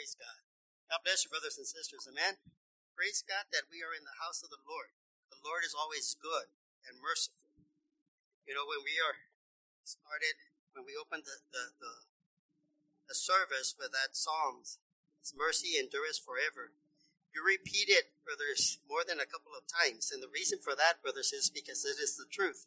Praise God. God bless you, brothers and sisters. Amen. Praise God that we are in the house of the Lord. The Lord is always good and merciful. You know, when we are started, when we opened the, the, the, the service with that Psalms, His mercy endures forever. You repeat it, brothers, more than a couple of times. And the reason for that, brothers, is because it is the truth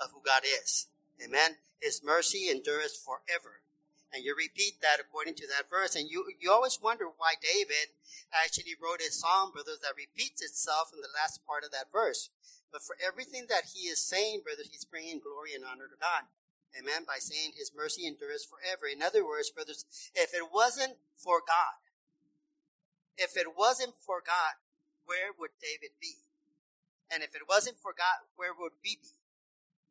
of who God is. Amen. His mercy endures forever and you repeat that according to that verse. And you, you always wonder why David actually wrote a psalm, brothers, that repeats itself in the last part of that verse. But for everything that he is saying, brothers, he's bringing glory and honor to God. Amen. By saying his mercy endures forever. In other words, brothers, if it wasn't for God, if it wasn't for God, where would David be? And if it wasn't for God, where would we be?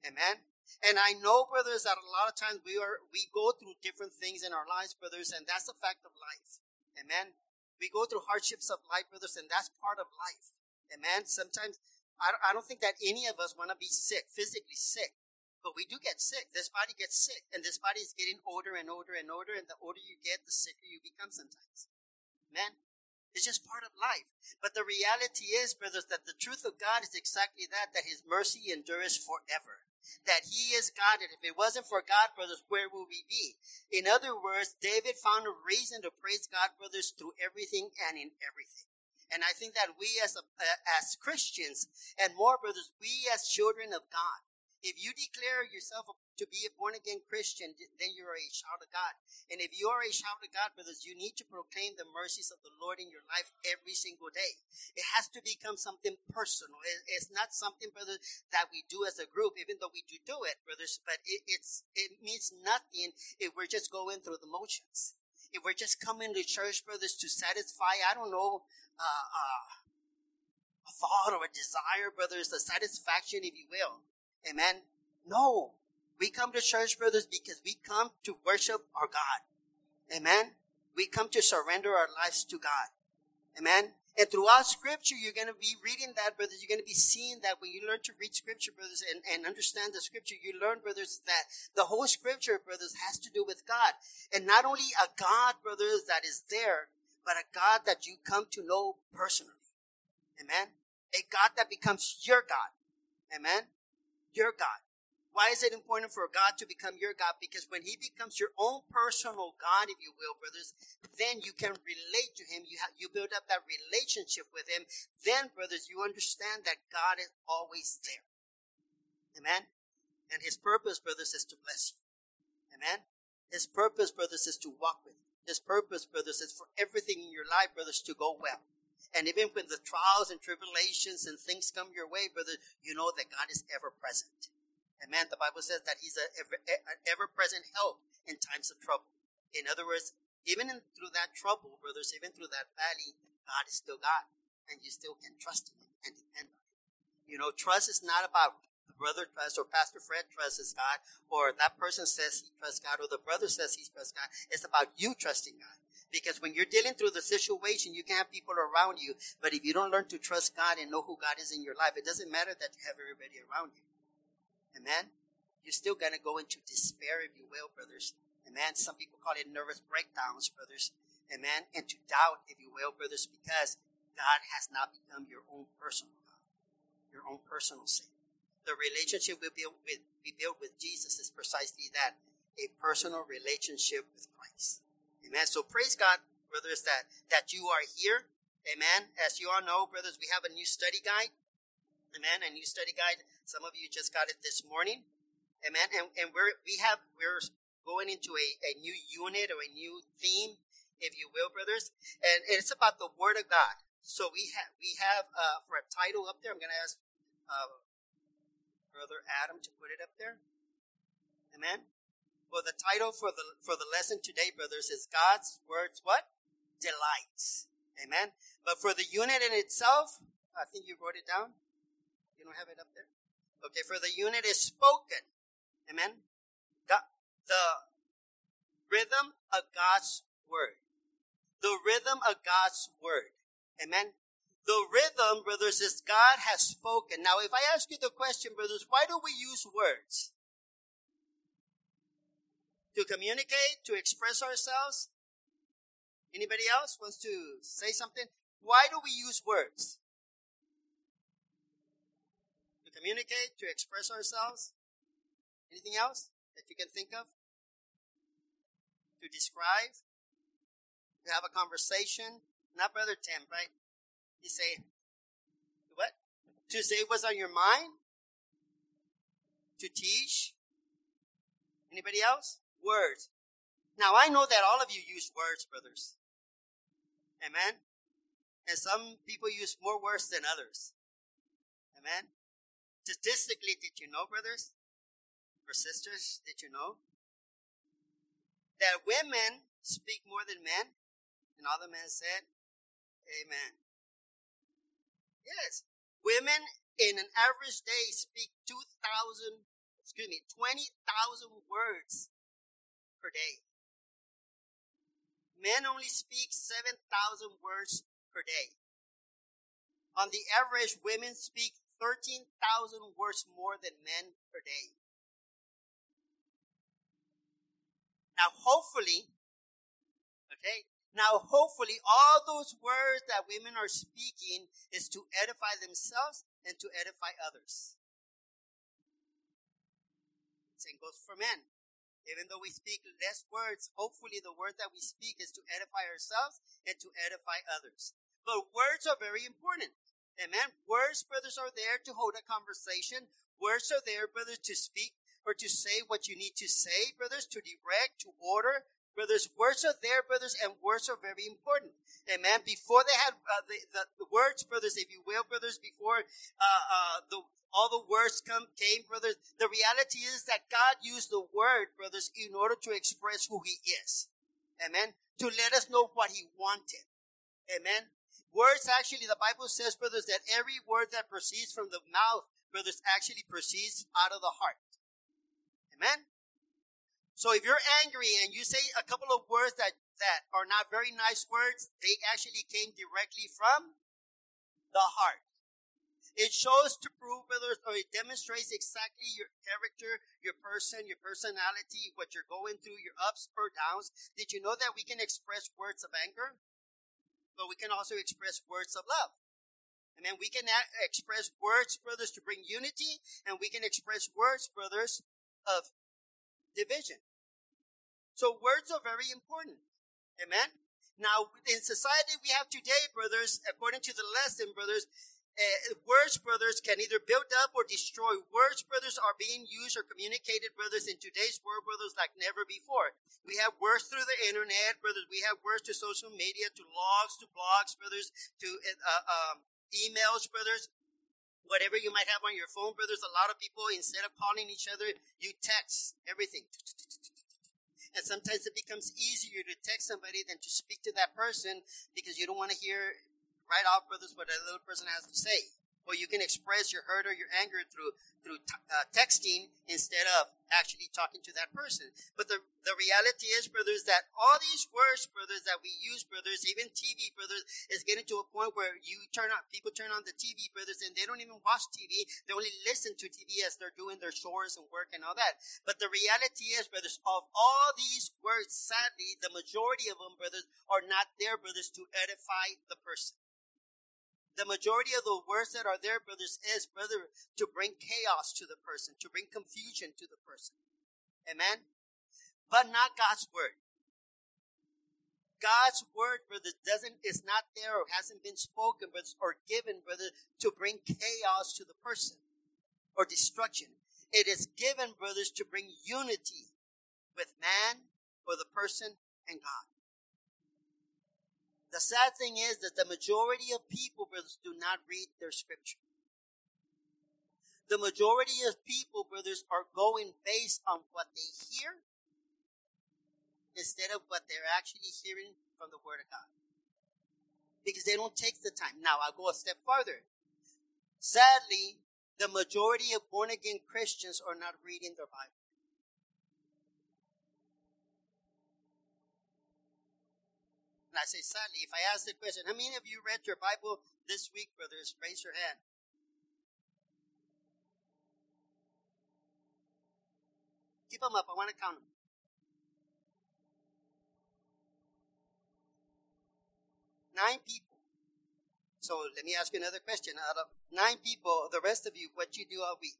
Amen. And I know, brothers, that a lot of times we are, we go through different things in our lives, brothers, and that's a fact of life. Amen. We go through hardships of life, brothers, and that's part of life. Amen. Sometimes I don't, I don't think that any of us want to be sick, physically sick, but we do get sick. This body gets sick, and this body is getting older and older and older, and the older you get, the sicker you become sometimes. Amen. It's just part of life. But the reality is, brothers, that the truth of God is exactly that, that His mercy endures forever that he is God. And if it wasn't for God, brothers, where would we be? In other words, David found a reason to praise God, brothers, through everything and in everything. And I think that we as, a, uh, as Christians and more brothers, we as children of God, if you declare yourself to be a born again Christian, then you are a child of God. And if you are a child of God, brothers, you need to proclaim the mercies of the Lord in your life every single day. It has to become something personal. It's not something, brothers, that we do as a group, even though we do do it, brothers, but it, it's, it means nothing if we're just going through the motions. If we're just coming to church, brothers, to satisfy, I don't know, uh, uh, a thought or a desire, brothers, a satisfaction, if you will. Amen. No. We come to church, brothers, because we come to worship our God. Amen. We come to surrender our lives to God. Amen. And throughout scripture, you're going to be reading that, brothers. You're going to be seeing that when you learn to read scripture, brothers, and, and understand the scripture, you learn, brothers, that the whole scripture, brothers, has to do with God. And not only a God, brothers, that is there, but a God that you come to know personally. Amen. A God that becomes your God. Amen your God. Why is it important for God to become your God? Because when He becomes your own personal God, if you will, brothers, then you can relate to Him. You have, you build up that relationship with Him. Then, brothers, you understand that God is always there. Amen. And His purpose, brothers, is to bless you. Amen. His purpose, brothers, is to walk with you. His purpose, brothers, is for everything in your life, brothers, to go well. And even when the trials and tribulations and things come your way, brother, you know that God is ever present. Amen. The Bible says that He's an ever, present help in times of trouble. In other words, even in, through that trouble, brothers, even through that valley, God is still God, and you still can trust Him and depend on Him. You know, trust is not about the brother trusts or Pastor Fred trusts God, or that person says he trusts God, or the brother says he trusts God. It's about you trusting God. Because when you're dealing through the situation, you can have people around you. But if you don't learn to trust God and know who God is in your life, it doesn't matter that you have everybody around you. Amen. You're still going to go into despair, if you will, brothers. Amen. Some people call it nervous breakdowns, brothers. Amen. And to doubt, if you will, brothers, because God has not become your own personal God, your own personal Savior. The relationship we build with, we build with Jesus is precisely that, a personal relationship with Christ. Amen. So praise God, brothers, that, that you are here. Amen. As you all know, brothers, we have a new study guide. Amen. A new study guide. Some of you just got it this morning. Amen. And, and we're, we have, we're going into a, a new unit or a new theme, if you will, brothers. And it's about the Word of God. So we have, we have, uh, for a title up there, I'm going to ask, uh, Brother Adam to put it up there. Amen. Well, the title for the for the lesson today, brothers, is God's words what? Delights. Amen. But for the unit in itself, I think you wrote it down. You don't have it up there? Okay, for the unit is spoken. Amen. God, the rhythm of God's word. The rhythm of God's word. Amen. The rhythm, brothers, is God has spoken. Now, if I ask you the question, brothers, why do we use words? To communicate, to express ourselves? Anybody else wants to say something? Why do we use words? To communicate, to express ourselves? Anything else that you can think of? To describe? To have a conversation? Not Brother Tim, right? You say, what? To say what's on your mind? To teach? Anybody else? Words. Now I know that all of you use words, brothers. Amen. And some people use more words than others. Amen. Statistically, did you know, brothers or sisters, did you know that women speak more than men? And all the men said, Amen. Yes. Women in an average day speak 2,000, excuse me, 20,000 words per day. Men only speak 7,000 words per day. On the average, women speak 13,000 words more than men per day. Now, hopefully, okay, now hopefully all those words that women are speaking is to edify themselves and to edify others. Same goes for men. Even though we speak less words, hopefully the word that we speak is to edify ourselves and to edify others. But words are very important. Amen. Words, brothers, are there to hold a conversation. Words are there, brothers, to speak or to say what you need to say, brothers, to direct, to order. Brothers, words are there, brothers, and words are very important. Amen. Before they had uh, the, the, the, words, brothers, if you will, brothers, before uh, uh, the all the words come came, brothers. The reality is that God used the word, brothers, in order to express who He is. Amen. To let us know what He wanted. Amen. Words actually, the Bible says, brothers, that every word that proceeds from the mouth, brothers, actually proceeds out of the heart. Amen. So if you're angry and you say a couple of words that, that are not very nice words, they actually came directly from the heart. It shows to prove whether, or it demonstrates exactly your character, your person, your personality, what you're going through, your ups or downs. Did you know that we can express words of anger? But we can also express words of love. And then we can express words, brothers, to bring unity, and we can express words, brothers, of division. So words are very important. Amen. Now, in society we have today, brothers, according to the lesson, brothers, uh, words, brothers, can either build up or destroy. Words, brothers, are being used or communicated, brothers, in today's world, brothers, like never before. We have words through the internet, brothers. We have words to social media, to logs, to blogs, brothers, to uh, um, emails, brothers. Whatever you might have on your phone, brothers. A lot of people, instead of calling each other, you text everything. And sometimes it becomes easier to text somebody than to speak to that person because you don't want to hear right off, brothers, what a little person has to say. Or you can express your hurt or your anger through through t- uh, texting instead of actually talking to that person. But the the reality is, brothers, that all these words, brothers, that we use, brothers, even TV, brothers, is getting to a point where you turn on people turn on the TV, brothers, and they don't even watch TV. They only listen to TV as they're doing their chores and work and all that. But the reality is, brothers, of all these words, sadly, the majority of them, brothers, are not there, brothers, to edify the person the majority of the words that are there, brothers, is, brother, to bring chaos to the person, to bring confusion to the person. Amen? But not God's word. God's word, brothers, doesn't, is not there or hasn't been spoken, brothers, or given, brother, to bring chaos to the person or destruction. It is given, brothers, to bring unity with man or the person and God. The sad thing is that the majority of people, brothers, do not read their scripture. The majority of people, brothers, are going based on what they hear instead of what they're actually hearing from the Word of God. Because they don't take the time. Now, I'll go a step farther. Sadly, the majority of born again Christians are not reading their Bible. I say, sadly, if I ask the question, how many of you read your Bible this week, brothers? Raise your hand. Keep them up. I want to count them. nine people. So let me ask you another question. Out of nine people, the rest of you, what you do all week?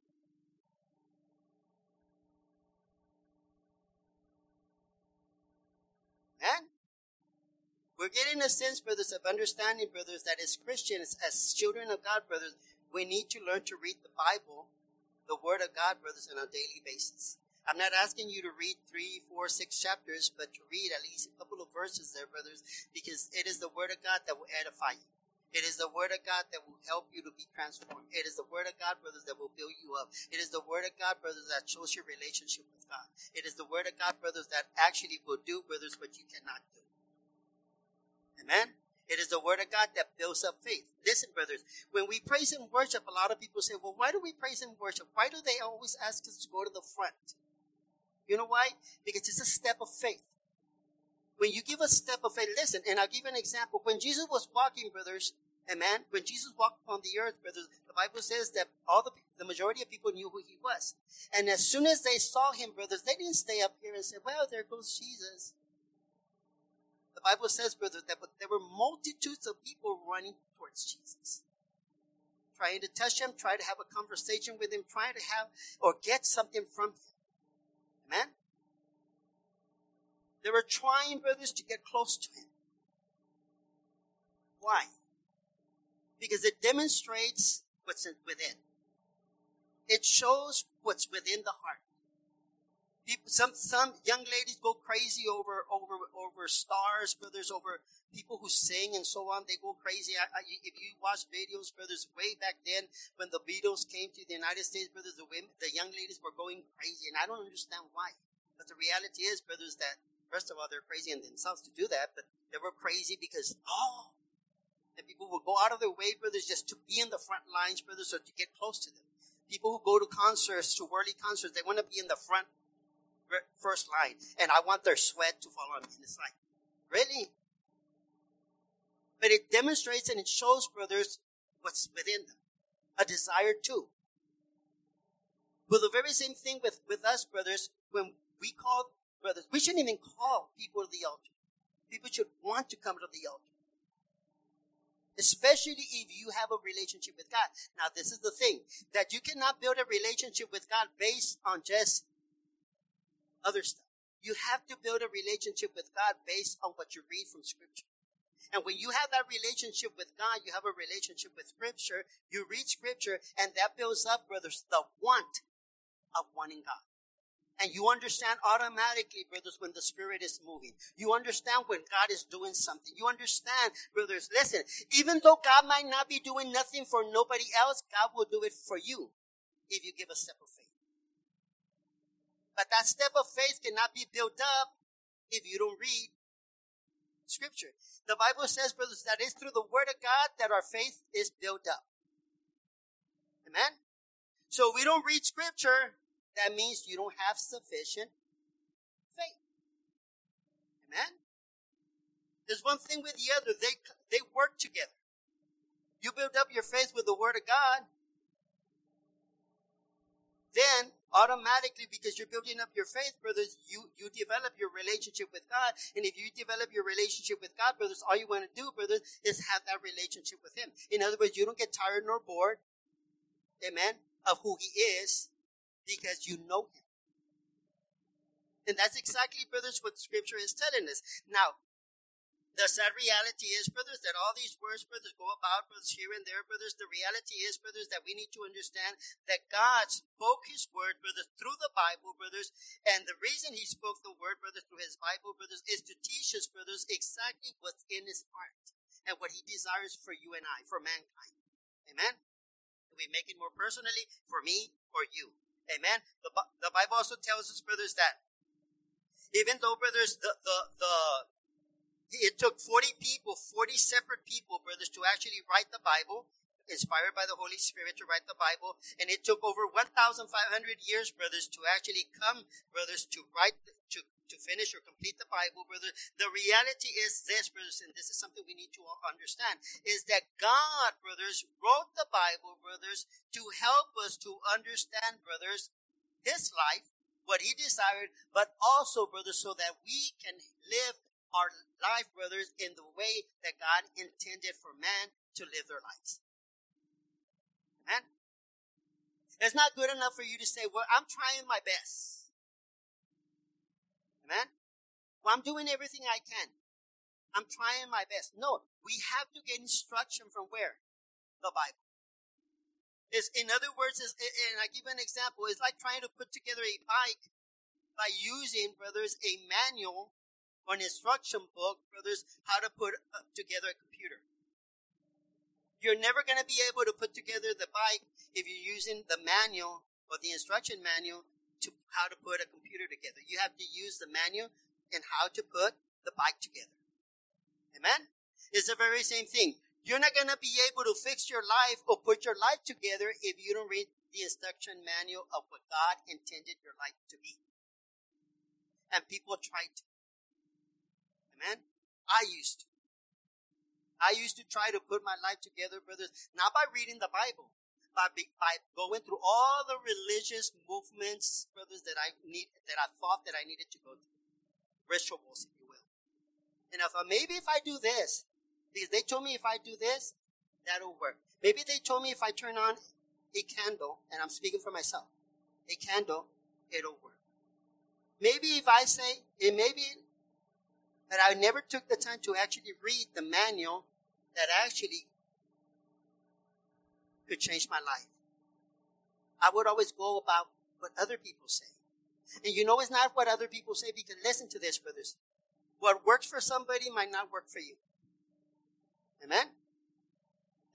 Man, we're getting a sense, brothers, of understanding, brothers, that as Christians, as children of God, brothers, we need to learn to read the Bible, the Word of God, brothers, on a daily basis. I'm not asking you to read three, four, six chapters, but to read at least a couple of verses there, brothers, because it is the Word of God that will edify you. It is the word of God that will help you to be transformed. It is the word of God, brothers, that will build you up. It is the word of God, brothers, that shows your relationship with God. It is the word of God, brothers, that actually will do, brothers, what you cannot do. Amen. It is the word of God that builds up faith. Listen, brothers, when we praise and worship, a lot of people say, well, why do we praise and worship? Why do they always ask us to go to the front? You know why? Because it's a step of faith. When you give a step of faith, listen, and I'll give you an example. When Jesus was walking, brothers, amen, when Jesus walked on the earth, brothers, the Bible says that all the, the majority of people knew who he was. And as soon as they saw him, brothers, they didn't stay up here and say, well, there goes Jesus. The Bible says, brothers, that there were multitudes of people running towards Jesus. Trying to touch him, trying to have a conversation with him, trying to have or get something from him. Amen? They were trying, brothers, to get close to him. Why? Because it demonstrates what's within. It shows what's within the heart. People, some some young ladies go crazy over over over stars, brothers, over people who sing and so on. They go crazy. I, I, if you watch videos, brothers, way back then when the Beatles came to the United States, brothers, the women, the young ladies were going crazy, and I don't understand why. But the reality is, brothers, that First of all, they're crazy in themselves to do that, but they were crazy because, oh, and people will go out of their way, brothers, just to be in the front lines, brothers, or to get close to them. People who go to concerts, to worldly concerts, they want to be in the front first line, and I want their sweat to fall on me. It's like, really? But it demonstrates and it shows, brothers, what's within them. A desire to. Well, the very same thing with, with us, brothers, when we call brothers. We shouldn't even call people to the altar. People should want to come to the altar. Especially if you have a relationship with God. Now, this is the thing that you cannot build a relationship with God based on just other stuff. You have to build a relationship with God based on what you read from Scripture. And when you have that relationship with God, you have a relationship with Scripture, you read Scripture, and that builds up, brothers, the want of wanting God. And you understand automatically, brothers, when the Spirit is moving. You understand when God is doing something. You understand, brothers, listen, even though God might not be doing nothing for nobody else, God will do it for you if you give a step of faith. But that step of faith cannot be built up if you don't read Scripture. The Bible says, brothers, that it's through the Word of God that our faith is built up. Amen? So we don't read Scripture, that means you don't have sufficient faith. Amen? There's one thing with the other. They, they work together. You build up your faith with the Word of God. Then, automatically, because you're building up your faith, brothers, you, you develop your relationship with God. And if you develop your relationship with God, brothers, all you want to do, brothers, is have that relationship with Him. In other words, you don't get tired nor bored. Amen. Of who He is because you know him. And that's exactly, brothers, what scripture is telling us. Now, the sad reality is, brothers, that all these words, brothers, go about, brothers, here and there, brothers. The reality is, brothers, that we need to understand that God spoke His word, brothers, through the Bible, brothers. And the reason He spoke the word, brothers, through His Bible, brothers, is to teach His brothers, exactly what's in His heart and what He desires for you and I, for mankind. Amen? We make it more personally for me or you. Amen. The, the Bible also tells us, brothers, that even though, brothers, the, the, the, it took 40 people, 40 separate people, brothers, to actually write the Bible, inspired by the Holy Spirit to write the Bible. And it took over 1,500 years, brothers, to actually come, brothers, to write, to, to finish or complete the Bible, brothers. The reality is this, brothers, and this is something we need to understand, is that God, brothers, wrote the Bible, brothers, to help us to understand, brothers, His life, what He desired, but also, brothers, so that we can live our life, brothers, in the way that God intended for man to live their lives. Amen? It's not good enough for you to say, well, I'm trying my best. Amen? Well, I'm doing everything I can. I'm trying my best. No, we have to get instruction from where? The Bible. Is in other words, and I give an example. It's like trying to put together a bike by using, brothers, a manual or an instruction book, brothers, how to put uh, together a computer. You're never going to be able to put together the bike if you're using the manual or the instruction manual to how to put a computer together. You have to use the manual and how to put the bike together. Amen? It's the very same thing. You're not going to be able to fix your life or put your life together if you don't read the instruction manual of what God intended your life to be. And people try to. Amen? I used to. I used to try to put my life together, brothers, not by reading the Bible, but by going through all the religious movements, brothers, that I need, that I thought that I needed to go through. Rituals, if you will. And I thought, uh, maybe if I do this, because they told me if I do this, that'll work. Maybe they told me if I turn on a candle, and I'm speaking for myself, a candle, it'll work. Maybe if I say, it may that I never took the time to actually read the manual that actually could change my life. I would always go about what other people say. And you know it's not what other people say because listen to this, brothers. What works for somebody might not work for you. Amen?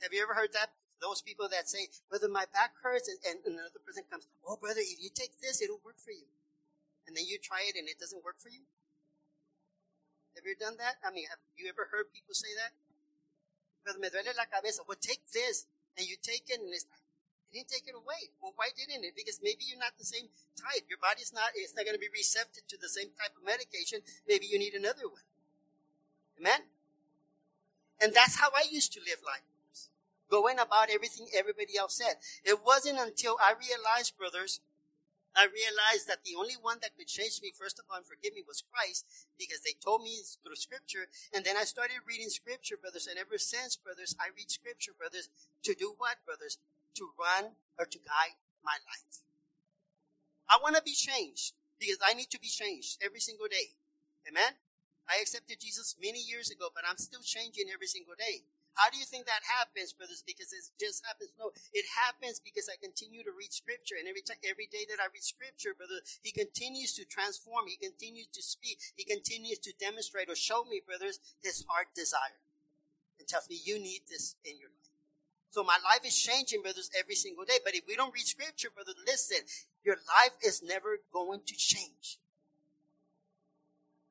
Have you ever heard that? Those people that say, brother, my back hurts, and, and another person comes, oh, brother, if you take this, it'll work for you. And then you try it and it doesn't work for you? Have you done that? I mean, have you ever heard people say that? Brother, me duele la cabeza. Well, take this, and you take it, and it's, you didn't take it away. Well, why didn't it? Because maybe you're not the same type. Your body's not, it's not going to be receptive to the same type of medication. Maybe you need another one. Amen? And that's how I used to live life. Going about everything everybody else said. It wasn't until I realized, brothers, I realized that the only one that could change me, first of all, and forgive me, was Christ, because they told me through Scripture. And then I started reading Scripture, brothers. And ever since, brothers, I read Scripture, brothers, to do what, brothers? To run or to guide my life. I want to be changed because I need to be changed every single day. Amen? I accepted Jesus many years ago, but I'm still changing every single day. How do you think that happens, brothers? Because it just happens? No, it happens because I continue to read scripture. And every time, every day that I read scripture, brother, he continues to transform. He continues to speak. He continues to demonstrate or show me, brothers, his heart desire. And tells me, you need this in your life. So my life is changing, brothers, every single day. But if we don't read scripture, brother, listen, your life is never going to change.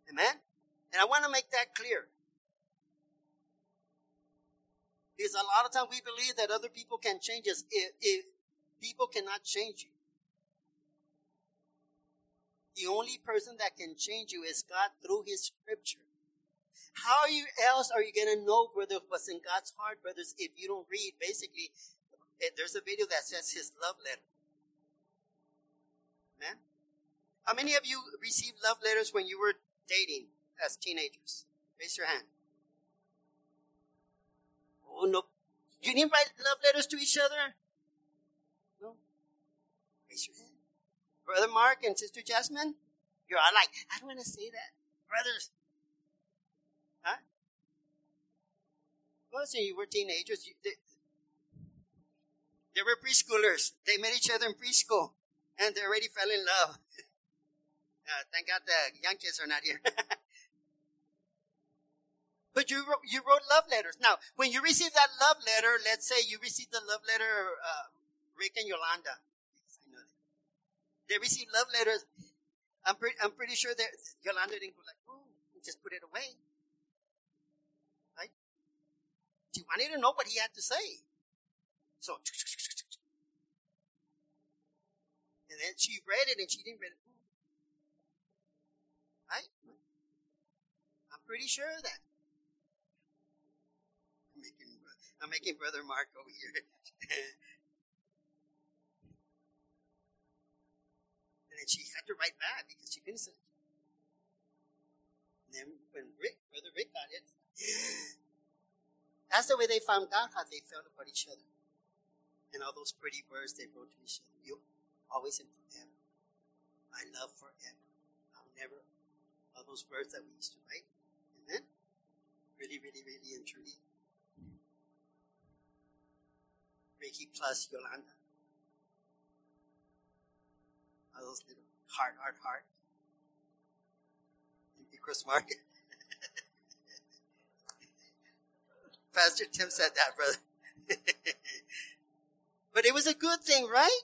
Amen? And I want to make that clear. Because a lot of times we believe that other people can change us. If, if people cannot change you. The only person that can change you is God through His Scripture. How you else are you going to know, brother, what's in God's heart, brothers, if you don't read? Basically, eh, there's a video that says His love letter. Man, how many of you received love letters when you were dating? as teenagers? Raise your hand. Oh, no. You didn't write love letters to each other? No? Raise your hand. Brother Mark and Sister Jasmine? You're all like, I don't want to say that. Brothers. Huh? Well, so you were teenagers. You, they, they were preschoolers. They met each other in preschool. And they already fell in love. Uh, thank God the young kids are not here. But you wrote, you wrote love letters. Now, when you receive that love letter, let's say you received the love letter, uh, Rick and Yolanda. They received love letters. I'm pretty, I'm pretty sure that Yolanda didn't go like, oh, just put it away. Right? She wanted to know what he had to say. So, and then she read it and she didn't read it. Right? I'm pretty sure of that. I'm making Brother Mark over here. and then she had to write back because she couldn't say. then when Rick, Brother Rick got it, that's the way they found out how they felt about each other. And all those pretty words they wrote to each other. You always and forever. I love forever. I'll never. All those words that we used to write. Amen? Really, really, really and truly. Ricky plus Yolanda. All those little heart, heart, heart. Chris Market. Pastor Tim said that, brother. but it was a good thing, right?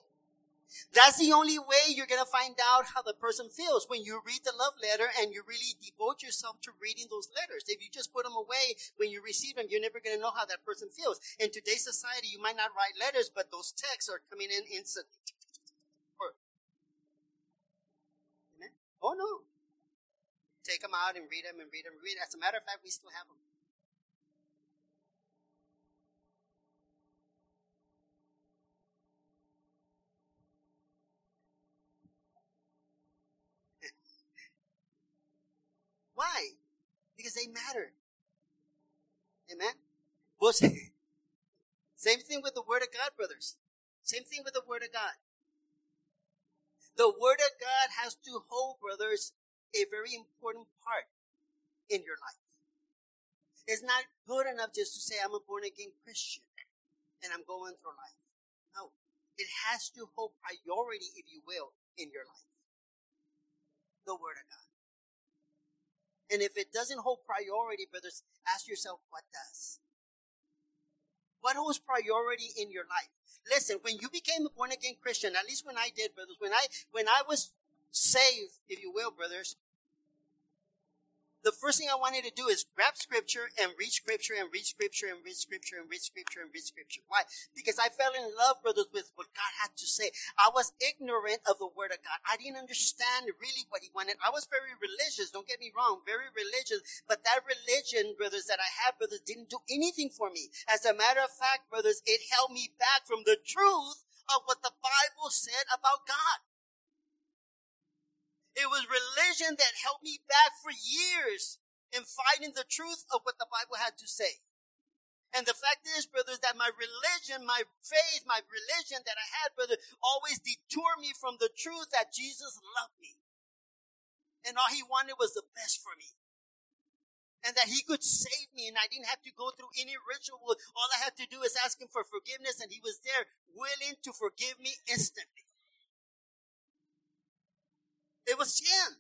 That's the only way you're going to find out how the person feels when you read the love letter and you really devote yourself to reading those letters. If you just put them away when you receive them, you're never going to know how that person feels. In today's society, you might not write letters, but those texts are coming in instantly. Oh no. Take them out and read them and read them and read. As a matter of fact, we still have them. Why? Because they matter. Amen? Well, same thing with the Word of God, brothers. Same thing with the Word of God. The Word of God has to hold, brothers, a very important part in your life. It's not good enough just to say, I'm a born again Christian and I'm going through life. No. It has to hold priority, if you will, in your life. The Word of God. And if it doesn't hold priority, brothers, ask yourself what does. What holds priority in your life? Listen, when you became a born again Christian, at least when I did, brothers, when I when I was saved, if you will, brothers, the first thing I wanted to do is grab scripture and read scripture and read scripture and read scripture and read scripture and read scripture. Why? Because I fell in love, brothers, with what God had to say. I was ignorant of the word of God. I didn't understand really what he wanted. I was very religious. Don't get me wrong. Very religious. But that religion, brothers, that I had, brothers, didn't do anything for me. As a matter of fact, brothers, it held me back from the truth of what the Bible said about God. It was religion that held me back for years in fighting the truth of what the Bible had to say. And the fact is, brothers, that my religion, my faith, my religion that I had, brother, always detoured me from the truth that Jesus loved me. And all he wanted was the best for me. And that he could save me and I didn't have to go through any ritual. All I had to do is ask him for forgiveness and he was there willing to forgive me instantly. It was Him.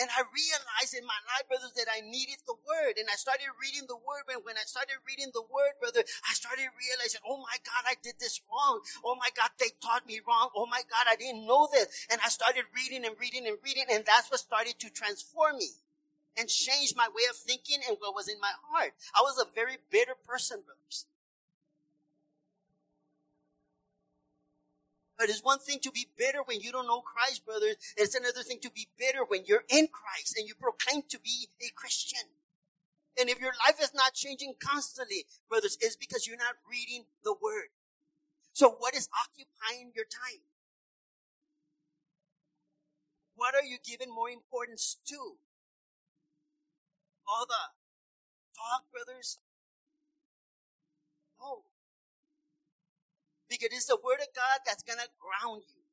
And I realized in my life, brothers, that I needed the word. And I started reading the word. And when I started reading the word, brother, I started realizing, oh my God, I did this wrong. Oh my God, they taught me wrong. Oh my God, I didn't know this. And I started reading and reading and reading. And that's what started to transform me and change my way of thinking and what was in my heart. I was a very bitter person, brothers. But it's one thing to be bitter when you don't know Christ, brothers. It's another thing to be bitter when you're in Christ and you proclaim to be a Christian. And if your life is not changing constantly, brothers, it's because you're not reading the Word. So what is occupying your time? What are you giving more importance to? All the talk, brothers? No. Because it's the word of God that's going to ground you.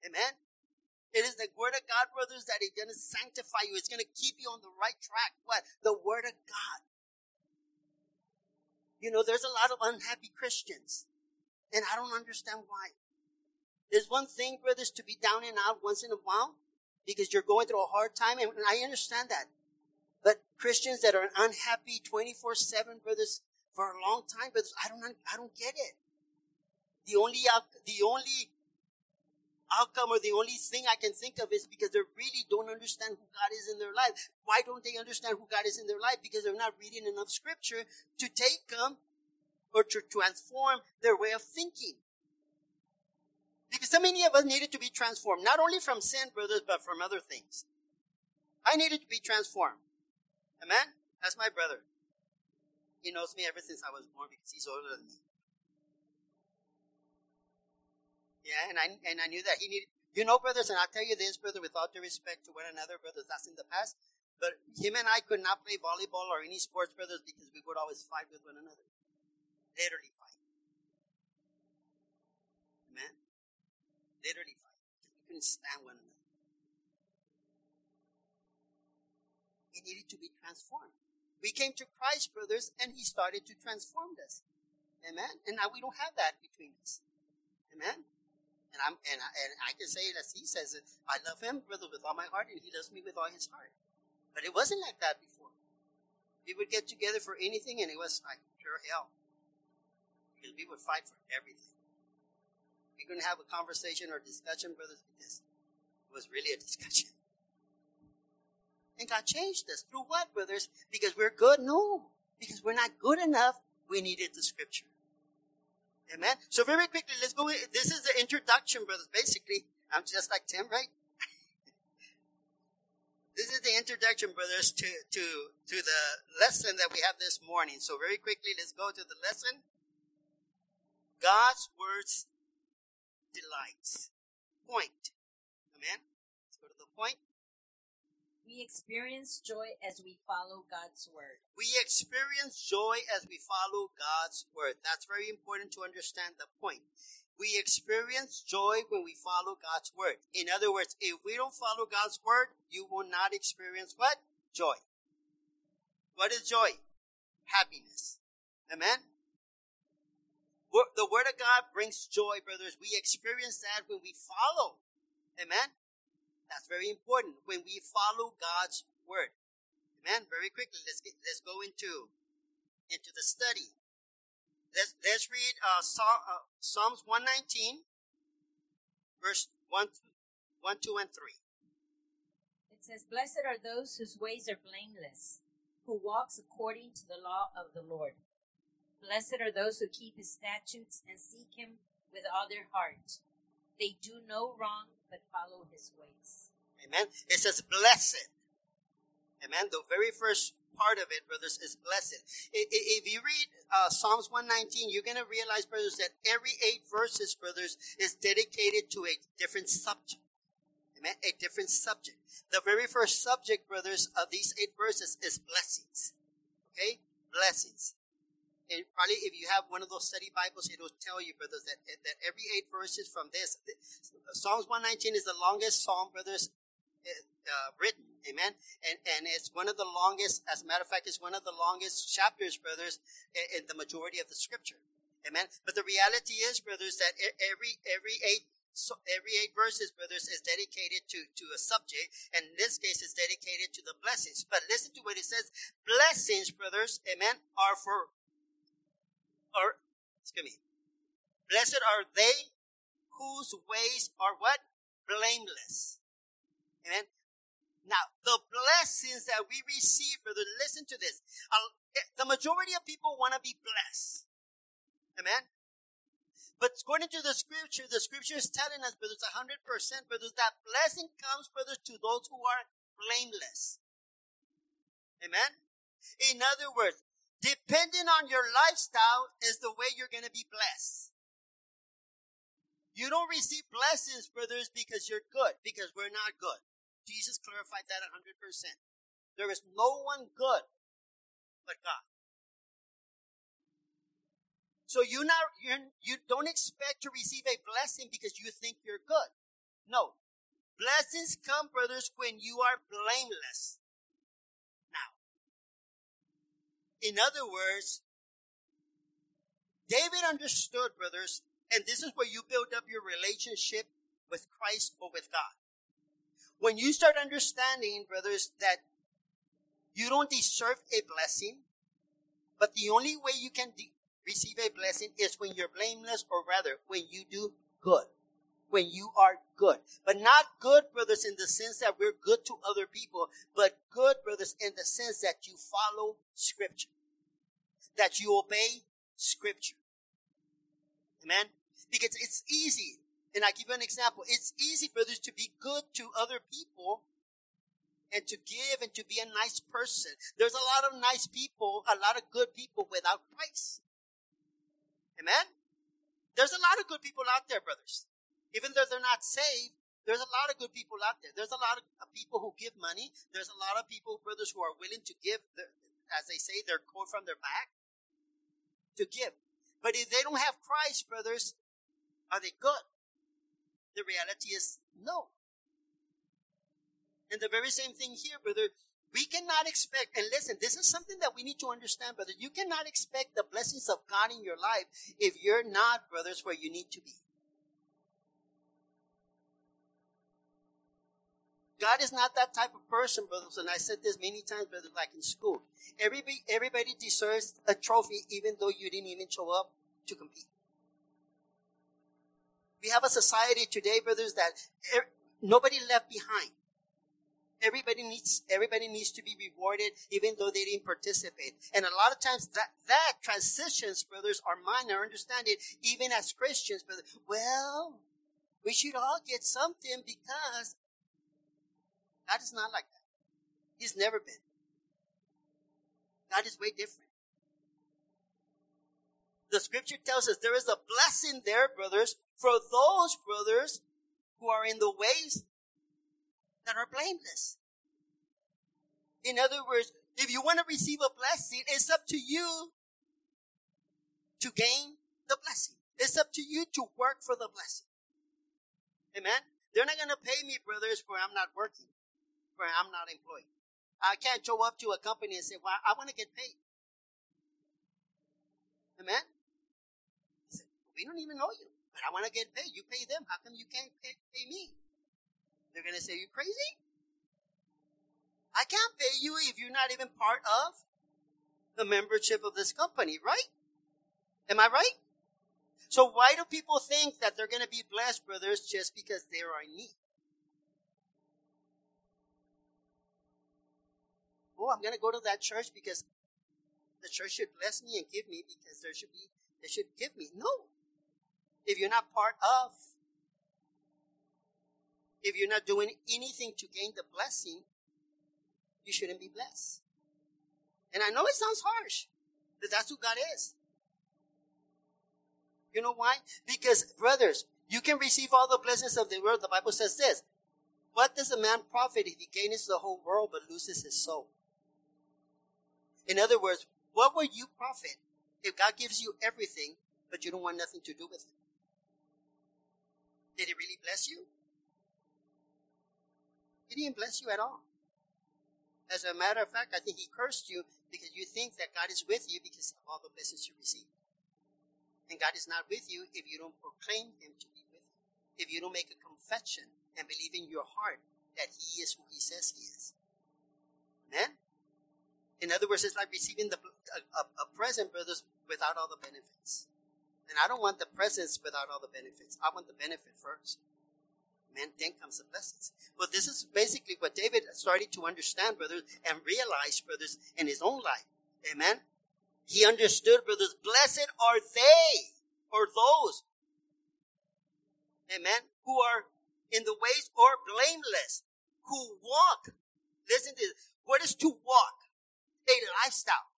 Amen? It is the word of God, brothers, that is going to sanctify you. It's going to keep you on the right track. What? The word of God. You know, there's a lot of unhappy Christians. And I don't understand why. There's one thing, brothers, to be down and out once in a while because you're going through a hard time. And I understand that. But Christians that are unhappy 24 7, brothers, for a long time, brothers, I don't, I don't get it the only the only outcome or the only thing I can think of is because they really don't understand who God is in their life. Why don't they understand who God is in their life? Because they're not reading enough scripture to take them or to transform their way of thinking. Because so many of us needed to be transformed, not only from sin, brothers, but from other things. I needed to be transformed. Amen? That's my brother. He knows me ever since I was born because he's older than me. And I and I knew that he needed You know, brothers, and I'll tell you this, brother, with all due respect to one another, brothers, that's in the past. But him and I could not play volleyball or any sports, brothers, because we would always fight with one another. Literally fight. Amen? Literally fight. We couldn't stand one another. It needed to be transformed. We came to Christ, brothers, and he started to transform us. Amen? And now we don't have that between us. Amen? And I'm and I, and I can say it as he says it. I love him, brother, with all my heart, and he loves me with all his heart. But it wasn't like that before. We would get together for anything, and it was like pure hell. Because we would fight for everything. We couldn't have a conversation or discussion, brothers, because it was really a discussion. And God changed us. Through what, brothers? Because we're good? No. Because we're not good enough. We needed the scripture. Amen. So very quickly, let's go. This is the introduction, brothers. Basically, I'm just like Tim, right? this is the introduction, brothers, to, to, to the lesson that we have this morning. So very quickly, let's go to the lesson. God's words delights. Point. Amen. Let's go to the point. We experience joy as we follow God's word. We experience joy as we follow God's word. That's very important to understand the point. We experience joy when we follow God's word. In other words, if we don't follow God's word, you will not experience what? Joy. What is joy? Happiness. Amen? The word of God brings joy, brothers. We experience that when we follow. Amen? That's very important when we follow God's word. Amen. Very quickly, let's get, let's go into into the study. Let's let's read uh, Psalms 119, verse 1, 1, 2, and 3. It says, Blessed are those whose ways are blameless, who walks according to the law of the Lord. Blessed are those who keep his statutes and seek him with all their heart. They do no wrong but follow his ways. Amen. It says blessed. Amen. The very first part of it, brothers, is blessed. If you read uh, Psalms 119, you're going to realize, brothers, that every eight verses, brothers, is dedicated to a different subject. Amen. A different subject. The very first subject, brothers, of these eight verses is blessings. Okay? Blessings and probably if you have one of those study Bibles, it'll tell you, brothers, that, that every eight verses from this, Psalms 119 is the longest psalm, brothers, eh, uh, written. Amen. And, and it's one of the longest, as a matter of fact, it's one of the longest chapters, brothers, in, in the majority of the scripture. Amen. But the reality is, brothers, that every, every eight so every eight verses, brothers, is dedicated to, to a subject, and in this case, is dedicated to the blessings. But listen to what it says. Blessings, brothers, amen, are for are, excuse me, blessed are they whose ways are what? Blameless. Amen. Now, the blessings that we receive, brother, listen to this. The majority of people want to be blessed. Amen. But according to the scripture, the scripture is telling us, brothers, 100%, brothers, that blessing comes, brothers, to those who are blameless. Amen. In other words, Depending on your lifestyle is the way you're going to be blessed. You don't receive blessings, brothers, because you're good, because we're not good. Jesus clarified that 100%. There is no one good but God. So you not you you don't expect to receive a blessing because you think you're good. No. Blessings come, brothers, when you are blameless. In other words, David understood, brothers, and this is where you build up your relationship with Christ or with God. When you start understanding, brothers, that you don't deserve a blessing, but the only way you can de- receive a blessing is when you're blameless, or rather, when you do good. When you are good. But not good, brothers, in the sense that we're good to other people, but good, brothers, in the sense that you follow scripture that you obey scripture. Amen? Because it's easy. And I give you an example. It's easy, brothers, to be good to other people and to give and to be a nice person. There's a lot of nice people, a lot of good people without Christ. Amen? There's a lot of good people out there, brothers. Even though they're not saved, There's a lot of good people out there. There's a lot of uh, people who give money. There's a lot of people, brothers, who are willing to give, the, as they say, their coat from their back to give. But if they don't have Christ, brothers, are they good? The reality is no. And the very same thing here, brother. We cannot expect, and listen, this is something that we need to understand, brother. You cannot expect the blessings of God in your life if you're not, brothers, where you need to be. God is not that type of person, brothers. And I said this many times, brothers, like in school. Everybody, everybody deserves a trophy, even though you didn't even show up to compete. We have a society today, brothers, that er, nobody left behind. Everybody needs, everybody needs to be rewarded even though they didn't participate. And a lot of times that, that transitions, brothers, our mind, our understanding, even as Christians, brother, well, we should all get something because God is not like that. He's never been. God is way different. The scripture tells us there is a blessing there, brothers, for those brothers who are in the ways that are blameless. In other words, if you want to receive a blessing, it's up to you to gain the blessing. It's up to you to work for the blessing. Amen. They're not going to pay me, brothers, where I'm not working, where I'm not employed. I can't show up to a company and say, well, I want to get paid. Amen. we don't even know you, but I want to get paid. You pay them. How come you can't pay, pay me? They're going to say, you crazy? I can't pay you if you're not even part of the membership of this company, right? Am I right? So why do people think that they're going to be blessed, brothers, just because they are in need? Oh, I'm going to go to that church because the church should bless me and give me because there should be, they should give me. No. If you're not part of if you're not doing anything to gain the blessing, you shouldn't be blessed. And I know it sounds harsh, but that's who God is. You know why? Because, brothers, you can receive all the blessings of the world. The Bible says this. What does a man profit if he gains the whole world but loses his soul? In other words, what will you profit if God gives you everything, but you don't want nothing to do with it? Did he really bless you? He didn't bless you at all. As a matter of fact, I think he cursed you because you think that God is with you because of all the blessings you receive. And God is not with you if you don't proclaim him to be with you. If you don't make a confession and believe in your heart that he is who he says he is. Amen? In other words, it's like receiving the, a, a, present, brothers, without all the benefits. And I don't want the presents without all the benefits. I want the benefit first man, then comes the blessings. Well, this is basically what David started to understand, brothers, and realize, brothers, in his own life. Amen. He understood, brothers, blessed are they or those, amen, who are in the ways or blameless, who walk. Listen to this. What is to walk? A lifestyle.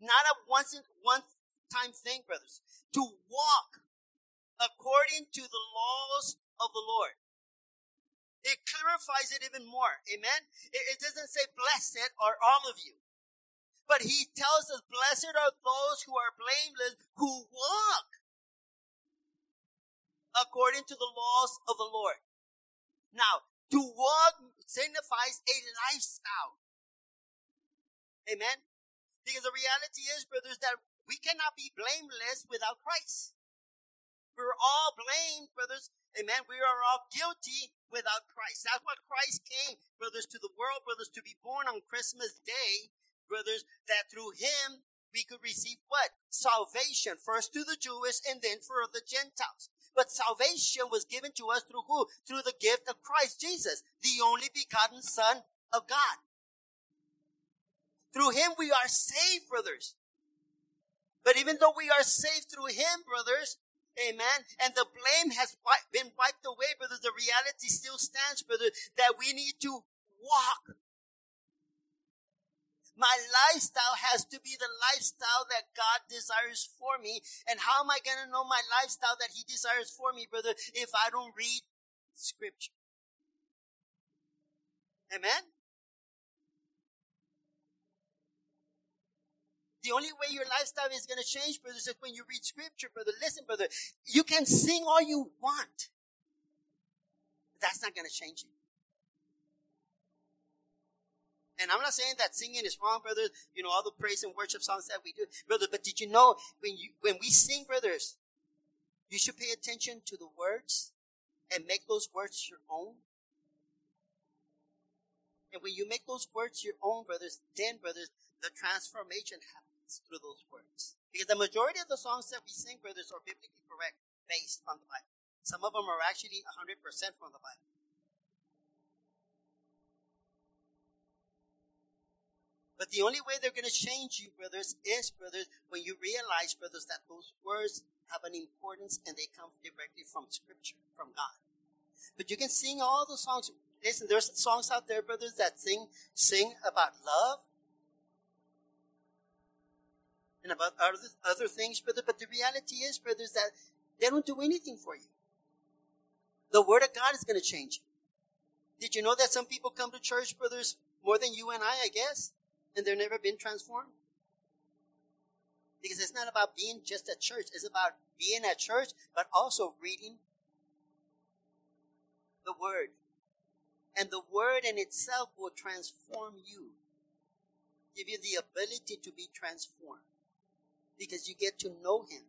Not a once in, one time thing, brothers. To walk according to the laws of the Lord. It clarifies it even more. Amen. It, it doesn't say blessed are all of you. But he tells us, blessed are those who are blameless, who walk according to the laws of the Lord. Now, to walk signifies a lifestyle. Amen. Because the reality is, brothers, that we cannot be blameless without Christ. We're all blamed, brothers, Amen. We are all guilty without Christ. That's what Christ came, brothers, to the world, brothers, to be born on Christmas Day, brothers, that through him we could receive what? Salvation, first to the Jewish and then for the Gentiles. But salvation was given to us through who? Through the gift of Christ Jesus, the only begotten Son of God. Through him we are saved, brothers. But even though we are saved through him, brothers, Amen. And the blame has been wiped away, brother. The reality still stands, brother, that we need to walk. My lifestyle has to be the lifestyle that God desires for me. And how am I going to know my lifestyle that He desires for me, brother, if I don't read Scripture. Amen? The only way your lifestyle is going to change, brothers, is when you read scripture, brother. Listen, brother, you can sing all you want. That's not going to change you. And I'm not saying that singing is wrong, brothers. You know, all the praise and worship songs that we do, brother. But did you know when you, when we sing, brothers, you should pay attention to the words and make those words your own. And when you make those words your own, brothers, then, brothers, the transformation happens through those words. Because the majority of the songs that we sing, brothers, are biblically correct, based on the Bible. Some of them are actually 100% from the Bible. But the only way they're going to change you, brothers, is, brothers, when you realize, brothers, that those words have an importance and they come directly from Scripture, from God. But you can sing all the songs. Listen, there's songs out there, brothers, that sing sing about love and about other other things, brother. But the reality is, brothers, that they don't do anything for you. The Word of God is going to change you. Did you know that some people come to church, brothers, more than you and I, I guess? and they've never been transformed? Because it's not about being just at church. It's about being at church, but also reading the Word. And the Word in itself will transform you, give you the ability to be transformed because you get to know Him.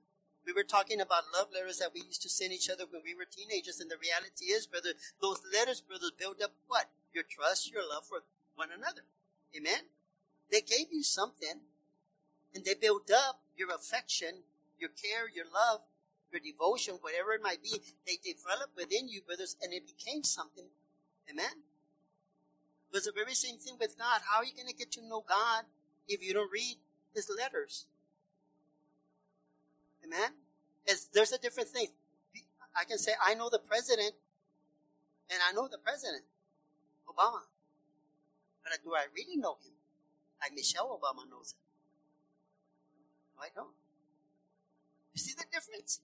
We were talking about love letters that we used to send each other when we were teenagers, and the reality is, brother, those letters, brothers, build up what? Your trust, your love for one another. Amen? They gave you something and they built up your affection, your care, your love, your devotion, whatever it might be. They developed within you, brothers, and it became something. Amen. It was the very same thing with God. How are you going to get to know God if you don't read his letters? Amen. It's, there's a different thing. I can say, I know the president, and I know the president, Obama. But do I really know him? like Michelle Obama knows it. No, I don't. You see the difference?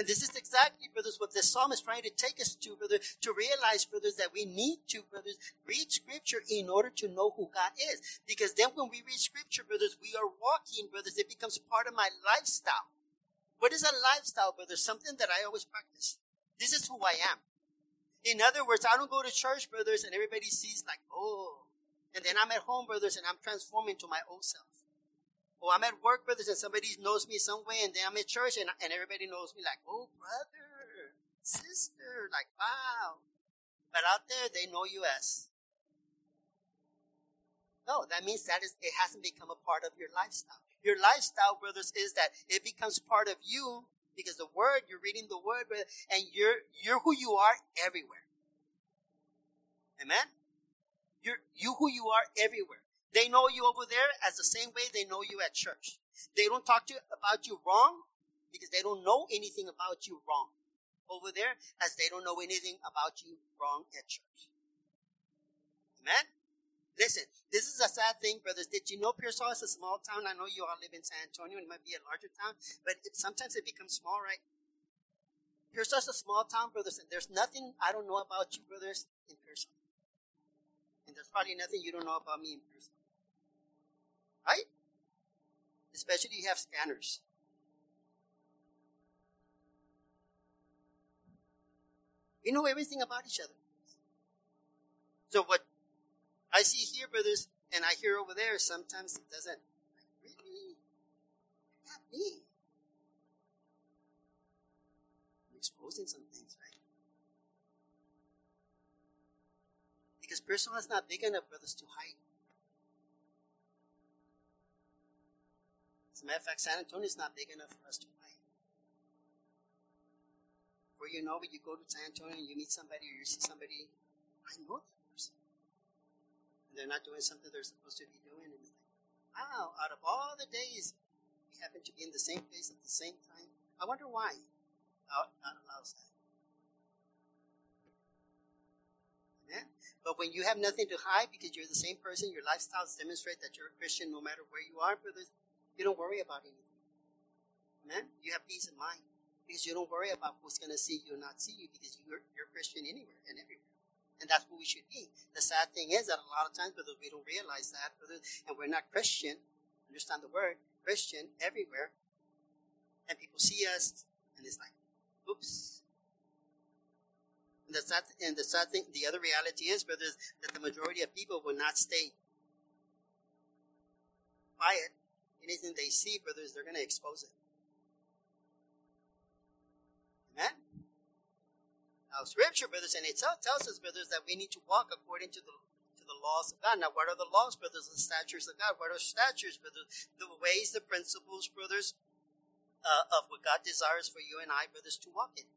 And this is exactly, brothers, what the psalm is trying to take us to, brother, to realize, brothers, that we need to, brothers, read scripture in order to know who God is. Because then when we read scripture, brothers, we are walking, brothers, it becomes part of my lifestyle. What is a lifestyle, brothers? Something that I always practice. This is who I am. In other words, I don't go to church, brothers, and everybody sees like, oh, and then I'm at home, brothers, and I'm transforming to my old self. Or I'm at work, brothers, and somebody knows me some way, and then I'm at church, and, and everybody knows me like, oh, brother, sister, like, wow. But out there, they know you as. No, that means that is, it hasn't become a part of your lifestyle. Your lifestyle, brothers, is that it becomes part of you because the word, you're reading the word, and you're, you're who you are everywhere. Amen? You're you who you are everywhere. They know you over there as the same way they know you at church. They don't talk to you about you wrong because they don't know anything about you wrong over there as they don't know anything about you wrong at church. Amen? Listen, this is a sad thing, brothers. Did you know Pearsall is a small town? I know you all live in San Antonio. It might be a larger town, but it, sometimes it becomes small, right? Pearsall is a small town, brothers, and there's nothing I don't know about you, brothers, in Pearsall. And there's probably nothing you don't know about me in person. Right? Especially you have scanners. We know everything about each other. So what I see here, brothers, and I hear over there, sometimes it doesn't. Really? Not me. I'm exposing some things, right? Because Pearsall is not big enough, brothers, to hide. As a matter of fact, San Antonio is not big enough for us to hide. Before you know it, you go to San Antonio and you meet somebody or you see somebody, I know that person. And they're not doing something they're supposed to be doing. And it's like, wow, out of all the days we happen to be in the same place at the same time, I wonder why God allows that. But when you have nothing to hide because you're the same person, your lifestyles demonstrate that you're a Christian no matter where you are, brothers, you don't worry about anything. Amen? You have peace of mind. Because you don't worry about who's going to see you or not see you because you're, you're Christian anywhere and everywhere. And that's what we should be. The sad thing is that a lot of times, brothers, we don't realize that, brothers, and we're not Christian, understand the word, Christian everywhere. And people see us and it's like, oops. And the sad, and the sad thing, the other reality is, brothers, that the majority of people will not stay quiet. Anything they see, brothers, they're going to expose it. Amen? Now, Scripture, brothers, and it tells us, brothers, that we need to walk according to the to the laws of God. Now, what are the laws, brothers, the statutes of God? What are statutes, brothers? The ways, the principles, brothers, uh, of what God desires for you and I, brothers, to walk in.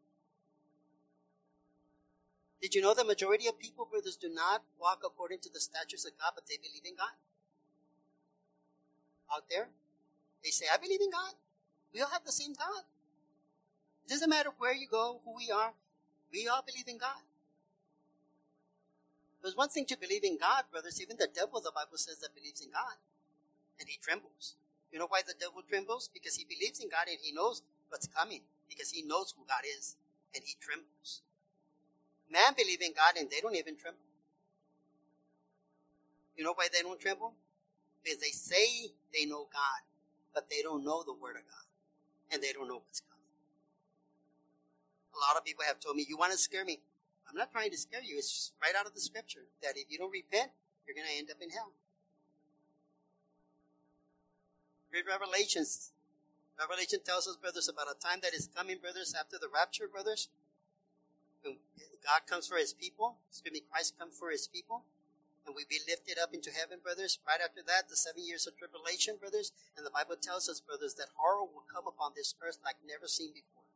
Did you know the majority of people, brothers, do not walk according to the statutes of God, but they believe in God? Out there, they say, I believe in God. We all have the same God. It doesn't matter where you go, who we are, we all believe in God. There's one thing to believe in God, brothers. Even the devil, the Bible says, that believes in God. And he trembles. You know why the devil trembles? Because he believes in God and he knows what's coming. Because he knows who God is. And he trembles. Man believe in God and they don't even tremble. You know why they don't tremble? Because they say they know God, but they don't know the Word of God. And they don't know what's coming. A lot of people have told me, you want to scare me. I'm not trying to scare you. It's right out of the scripture that if you don't repent, you're going to end up in hell. Read Revelations. Revelation tells us, brothers, about a time that is coming, brothers, after the rapture, brothers. When God comes for his people. Excuse me, Christ comes for his people. And we be lifted up into heaven, brothers. Right after that, the seven years of tribulation, brothers. And the Bible tells us, brothers, that horror will come upon this earth like never seen before.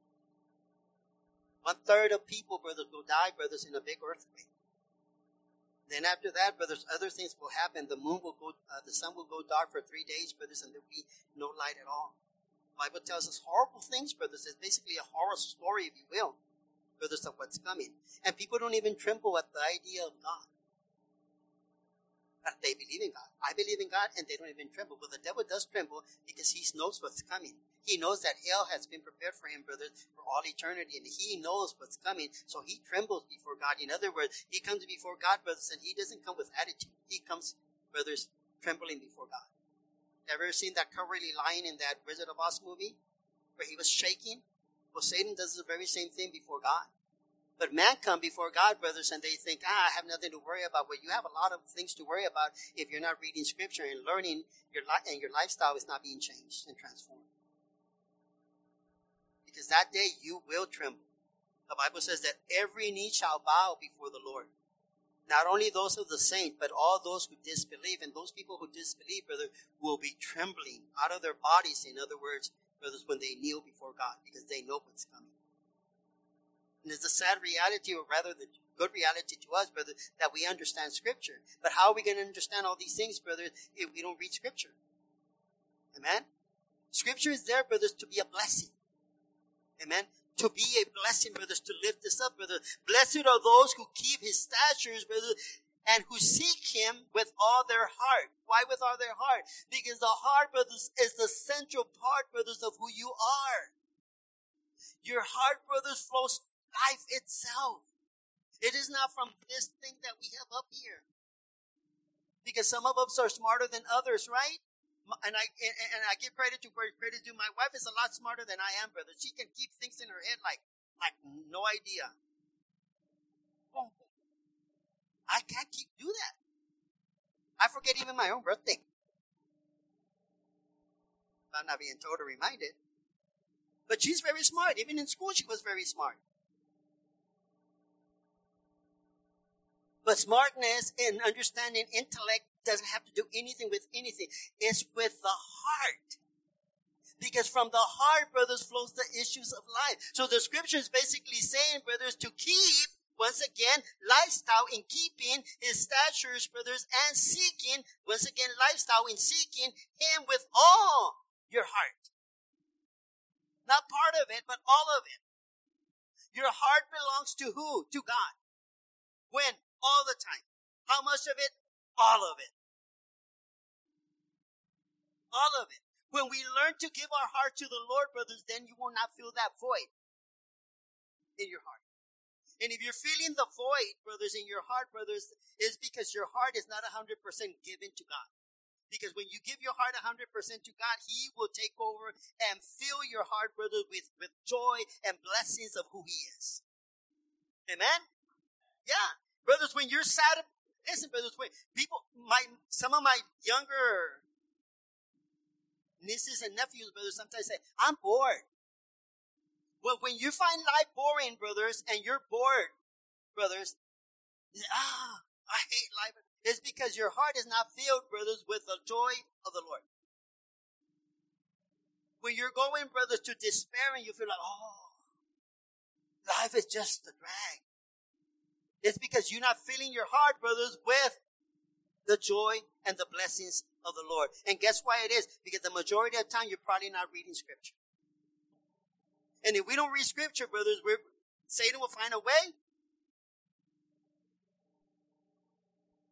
One third of people, brothers, will die, brothers, in a big earthquake. Then after that, brothers, other things will happen. The moon will go, uh, the sun will go dark for three days, brothers, and there'll be no light at all. The Bible tells us horrible things, brothers. It's basically a horror story, if you will, brothers, of what's coming. And people don't even tremble at the idea of God. But they believe in God. I believe in God, and they don't even tremble. But the devil does tremble because he knows what's coming. He knows that hell has been prepared for him, brothers, for all eternity, and he knows what's coming, so he trembles before God. In other words, he comes before God, brothers, and he doesn't come with attitude. He comes, brothers, trembling before God. Ever seen that cowardly lion in that Wizard of Oz movie, where he was shaking? Well, Satan does the very same thing before God. But man come before God, brothers, and they think, ah, I have nothing to worry about. Well, you have a lot of things to worry about if you're not reading scripture and learning your and your lifestyle is not being changed and transformed because that day you will tremble. The Bible says that every knee shall bow before the Lord. Not only those of the saints, but all those who disbelieve. And those people who disbelieve, brother, will be trembling out of their bodies. In other words, brothers, when they kneel before God, because they know what's coming. And it's a sad reality, or rather the good reality to us, brother, that we understand Scripture. But how are we going to understand all these things, brother, if we don't read Scripture? Amen? Scripture is there, brothers, to be a blessing. Amen. To be a blessing, brothers, to lift us up, brother. Blessed are those who keep his statutes, brother, and who seek him with all their heart. Why with all their heart? Because the heart, brothers, is the central part, brothers, of who you are. Your heart, brothers, flows life itself. It is not from this thing that we have up here. Because some of us are smarter than others, right? and I and I give credit to where credit due. My wife is a lot smarter than I am, brother. She can keep things in her head like like no idea. I can't keep do that. I forget even my own birthday. I'm not being told or reminded. But she's very smart. Even in school, she was very smart. But smartness and understanding intellect doesn't have to do anything with anything. It's with the heart. Because from the heart, brothers, flows the issues of life. So the scripture is basically saying, brothers, to keep, once again, lifestyle in keeping his statutes, brothers, and seeking, once again, lifestyle in seeking him with all your heart. Not part of it, but all of it. Your heart belongs to who? To God. When? All the time. How much of it? All of it. All of it. When we learn to give our heart to the Lord, brothers, then you will not feel that void. in your heart. And if you're feeling the void, brothers, in your heart, brothers, is because your heart is not 100% given to God. Because when you give your heart 100% to God, He will take over and fill your heart, brothers, with, with joy and blessings of who He is. Amen? Yeah. Brothers, when you're sad, listen, brothers, when people, my, some of my younger nieces and nephews, brothers, sometimes say, I'm bored. Well, when you find life boring, brothers, and you're bored, brothers, ah, I hate life. It's because your heart is not filled, brothers, with the joy of the Lord. When you're going, brothers, to despair and you feel like, oh, life is just a drag. It's because you're not filling your heart, brothers, with the joy and the blessings of the Lord. And guess why it is? Because the majority of the time you're probably not reading scripture. And if we don't read scripture, brothers, we're, Satan will find a way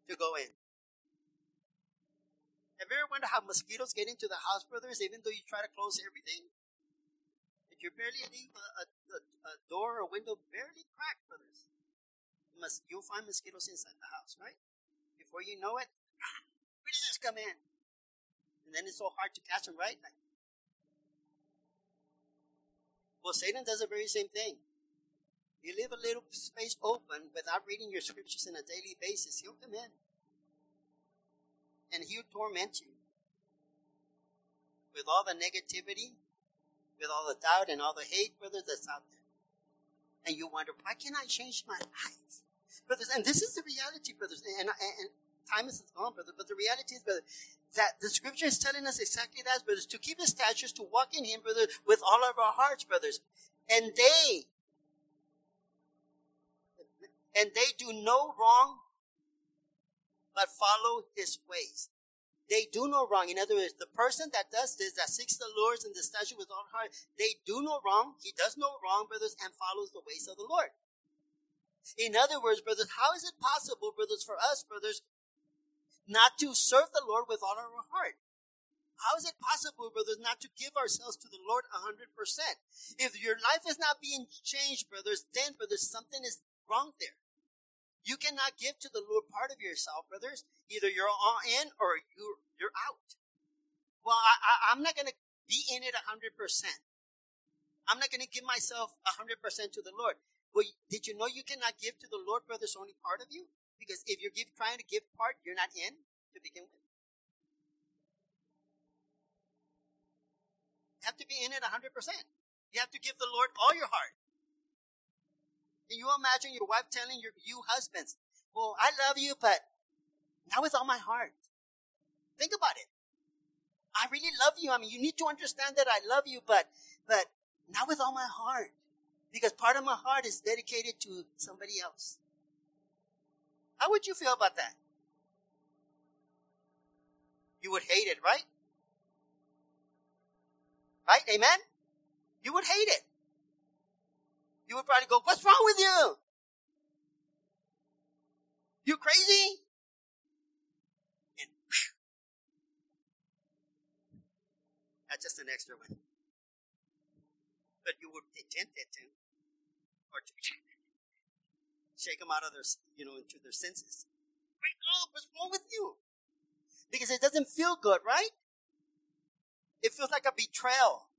to go in. Have you ever wondered how mosquitoes get into the house, brothers, even though you try to close everything? If you barely leave a, a, a door or window barely cracked, brothers, you'll find mosquitoes inside the house, right? Before you know it, where this come in? And then it's so hard to catch them, right? Like, well, Satan does the very same thing. You leave a little space open without reading your scriptures on a daily basis, he'll come in. And he'll torment you with all the negativity, with all the doubt and all the hate, brothers, that's out there. And you wonder, why can't I change my life? Brothers, and this is the reality, brothers, and, and, and time is gone, brother, but the reality is, brother, that the scripture is telling us exactly that, brothers, to keep his statutes, to walk in him, brother, with all of our hearts, brothers. And they and they do no wrong, but follow his ways. They do no wrong. In other words, the person that does this, that seeks the Lord and the statute with all heart, they do no wrong. He does no wrong, brothers, and follows the ways of the Lord. In other words, brothers, how is it possible, brothers, for us, brothers, not to serve the Lord with all our heart? How is it possible, brothers, not to give ourselves to the Lord 100%? If your life is not being changed, brothers, then, brothers, something is wrong there. You cannot give to the Lord part of yourself, brothers. Either you're all in or you're, you're out. Well, I, I, I'm not going to be in it 100%. I'm not going to give myself 100% to the Lord. Well, did you know you cannot give to the Lord, brothers, only part of you? Because if you're give, trying to give part, you're not in to begin with. You have to be in it 100%. You have to give the Lord all your heart. Can you imagine your wife telling your, you husbands, well, I love you, but not with all my heart. Think about it. I really love you. I mean, you need to understand that I love you, but, but not with all my heart. Because part of my heart is dedicated to somebody else. How would you feel about that? You would hate it, right? Right? Amen? You would hate it you would probably go, what's wrong with you? You crazy? And whew, that's just an extra one. But you would intend it to, or to shake them out of their, you know, into their senses. Wake up, what's wrong with you? Because it doesn't feel good, right? It feels like a betrayal,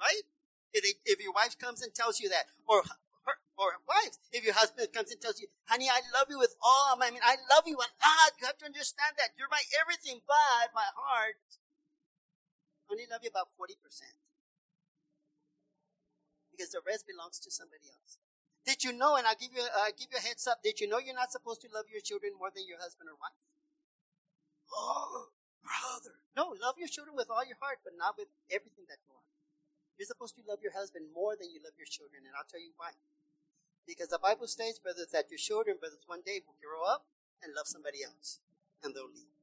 right? If, if your wife comes and tells you that, or her, or wives, if your husband comes and tells you, honey, I love you with all, I mean, I love you, and ah, you have to understand that you're my everything, but my heart only love you about 40%. Because the rest belongs to somebody else. Did you know, and I'll give you, uh, give you a heads up, did you know you're not supposed to love your children more than your husband or wife? Oh, brother. No, love your children with all your heart, but not with everything that you are. You're supposed to love your husband more than you love your children, and I'll tell you why. Because the Bible states, brothers, that your children, brothers, one day will grow up and love somebody else, and they'll leave.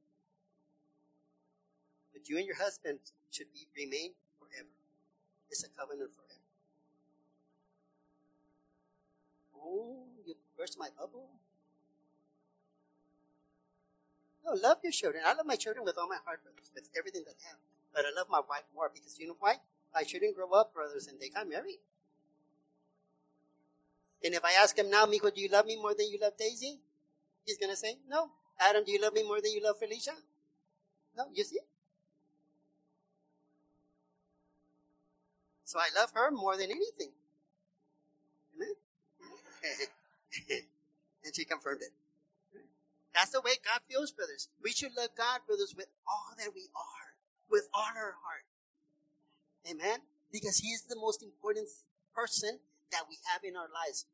But you and your husband should be remain forever. It's a covenant forever. Oh, you burst my bubble. No, love your children. I love my children with all my heart, brothers, with everything that I have. But I love my wife more because you know why? I shouldn't grow up, brothers, and they got married. And if I ask him now, Mijo, do you love me more than you love Daisy? He's going to say, no. Adam, do you love me more than you love Felicia? No, you see? So I love her more than anything. Amen? and she confirmed it. That's the way God feels, brothers. We should love God, brothers, with all that we are, with all our heart. Amen? Because He is the most important person that we have in our lives.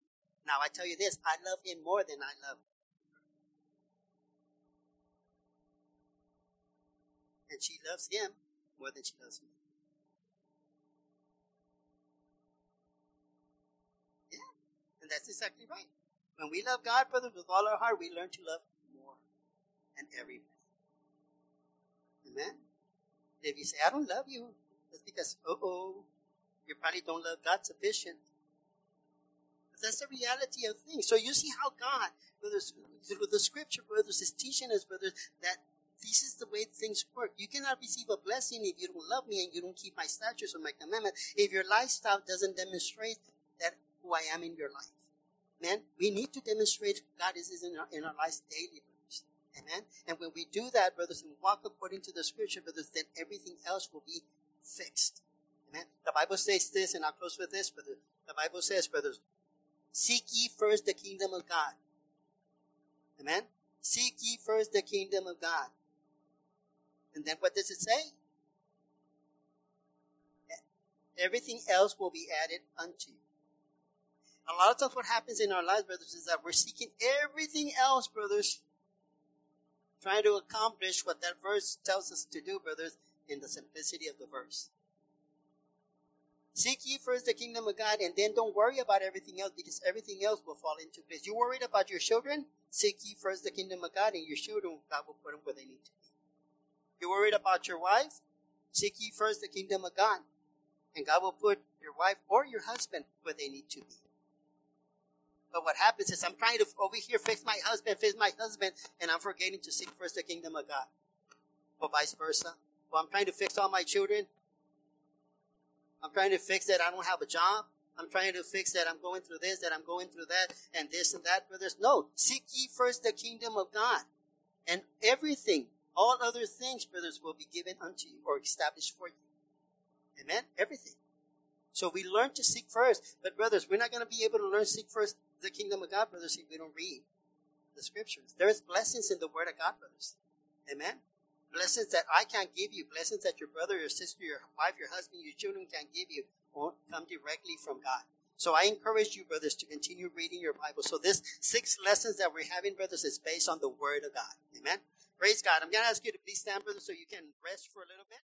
Now, I tell you this I love Him more than I love And she loves Him more than she loves me. Yeah, and that's exactly right. When we love God, brothers, with all our heart, we learn to love more and everybody. Amen? If you say, I don't love you, that's because, uh oh, you probably don't love God sufficient. But that's the reality of things. So you see how God, brothers, through the scripture, brothers, is teaching us, brothers, that this is the way things work. You cannot receive a blessing if you don't love me and you don't keep my statutes or my commandments. If your lifestyle doesn't demonstrate that who I am in your life. Man, we need to demonstrate God is in our, in our lives daily. Amen. And when we do that, brothers, and walk according to the scripture, brothers, then everything else will be fixed. Amen. The Bible says this, and I'll close with this, brother. The Bible says, brothers, seek ye first the kingdom of God. Amen. Seek ye first the kingdom of God. And then what does it say? Everything else will be added unto you. A lot of times what happens in our lives, brothers, is that we're seeking everything else, brothers, trying to accomplish what that verse tells us to do, brothers, in the simplicity of the verse. Seek ye first the kingdom of God, and then don't worry about everything else because everything else will fall into place. You're worried about your children? Seek ye first the kingdom of God, and your children, God will put them where they need to be. You're worried about your wife? Seek ye first the kingdom of God, and God will put your wife or your husband where they need to be. But what happens is I'm trying to over here fix my husband, fix my husband, and I'm forgetting to seek first the kingdom of God. Or vice versa. Or I'm trying to fix all my children. I'm trying to fix that I don't have a job. I'm trying to fix that I'm going through this, that I'm going through that, and this and that, brothers. No, seek ye first the kingdom of God. And everything, all other things, brothers, will be given unto you or established for you. Amen? Everything. So we learn to seek first. But brothers, we're not going to be able to learn seek first the kingdom of God, brothers, if we don't read the scriptures. There is blessings in the word of God, brothers. Amen. Blessings that I can't give you, blessings that your brother, your sister, your wife, your husband, your children can't give you, won't come directly from God. So I encourage you, brothers, to continue reading your Bible. So this six lessons that we're having, brothers, is based on the Word of God. Amen. Praise God. I'm going to ask you to please stand, brothers, so you can rest for a little bit.